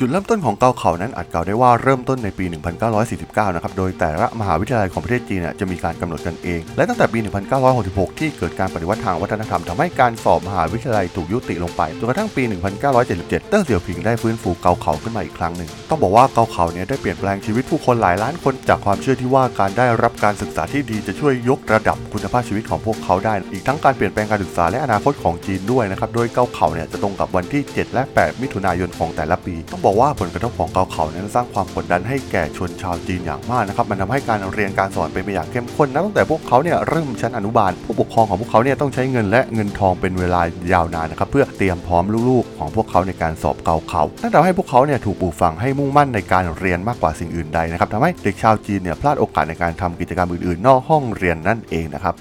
จุดเริ่มต้นของเกาเขานั้นอาจกล่าวได้ว่าเริ่มต้นในปี 1949 นะครับ โดยแต่ละมหาวิทยาลัยของประเทศจีนจะมีการกำหนดกันเอง และตั้งแต่ปี 1966 ที่เกิดการปฏิวัติทางวัฒนธรรมทำให้การสอบมหาวิทยาลัยถูกยุติลงไป จนกระทั่งปี 1977 เติ้งเสี่ยวผิงได้ฟื้นฟูเกาเขาขึ้นมาอีกครั้งหนึ่ง ต้องบอกว่าเกาเขาเนี่ยได้เปลี่ยนแปลงชีวิตผู้คนหลายล้านคนจากความเชื่อที่ว่าการได้รับการศึกษาที่ดีจะช่วยยกระดับคุณภาพชีวิตของพวกเขาได้ อีกทั้งการเปลี่ยนแปลงการศึกษาและอนาคตของจีนด้วยนะครับ โดยเกาเขาเนี่ยจะตรงกับวันที่ 7 และ 8 มิถุนายนของแต่ละปีต้องบอกว่าผลกระทบของเกาเขานั้นสร้างความกดดันให้แก่ชนชาวจีนอย่างมากนะครับ มันทำให้การเรียนการสอนเป็นไปอย่างเข้มข้นนะตั้งแต่พวกเขาเนี่ยเริ่มชั้นอนุบาล ผู้ปกครองของพวกเขาเนี่ยต้องใช้เงินและเงินทองเป็นเวลายาวนานนะครับเพื่อเตรียมพร้อมลูกๆ ของพวกเขาในการสอบเกาเขานั่นทำให้พวกเขาเนี่ยถูกปลูกฝังให้มุ่งมั่นในการเรียนมากกว่าสิ่งอื่นใดนะครับทำให้เด็กชาวจีนเนี่ยพลาดโอกาสในการทำกิจกรรมอื่นๆ นอกห้องเรียนนั่นเองนะครับ